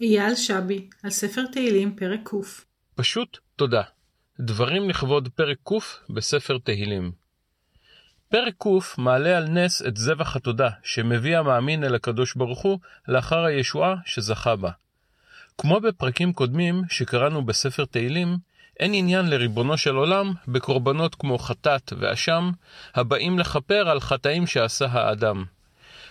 אייל שבי, על ספר תהילים פרק ק. פשוט תודה. דברים לכבוד פרק ק בספר תהילים. פרק ק מעלה על נס את זבח התודה שמביא המאמין אל הקדוש ברוך הוא לאחר הישועה שזכה בה. כמו בפרקים קודמים שקראנו בספר תהילים, אין עניין לריבונו של עולם בקורבנות כמו חטאת ואשם, הבאים לכפר על חטאים שעשה האדם.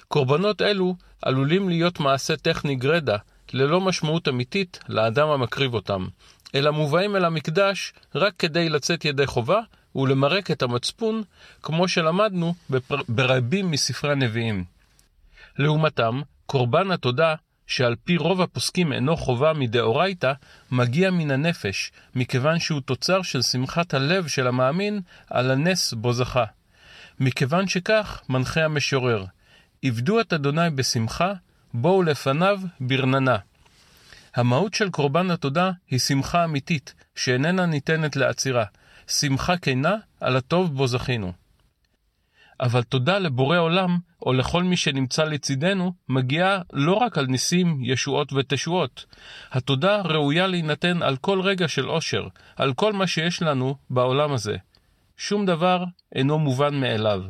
קורבנות אלו עלולים להיות מעשה טכני גרדה, ללא משמעות אמיתית לאדם המקריב אותם, אלא מובאים אל המקדש רק כדי לצאת ידי חובה ולמרק את המצפון, כמו שלמדנו בפר... ברבים מספרי הנביאים. לעומתם, קורבן התודה, שעל פי רוב הפוסקים אינו חובה מדאורייתא, מגיע מן הנפש, מכיוון שהוא תוצר של שמחת הלב של המאמין על הנס בו זכה. מכיוון שכך, מנחה המשורר, עבדו את אדוני בשמחה, בואו לפניו ברננה. המהות של קורבן התודה היא שמחה אמיתית, שאיננה ניתנת לעצירה, שמחה כנה על הטוב בו זכינו. אבל תודה לבורא עולם, או לכל מי שנמצא לצידנו, מגיעה לא רק על ניסים, ישועות ותשועות. התודה ראויה להינתן על כל רגע של אושר, על כל מה שיש לנו בעולם הזה. שום דבר אינו מובן מאליו.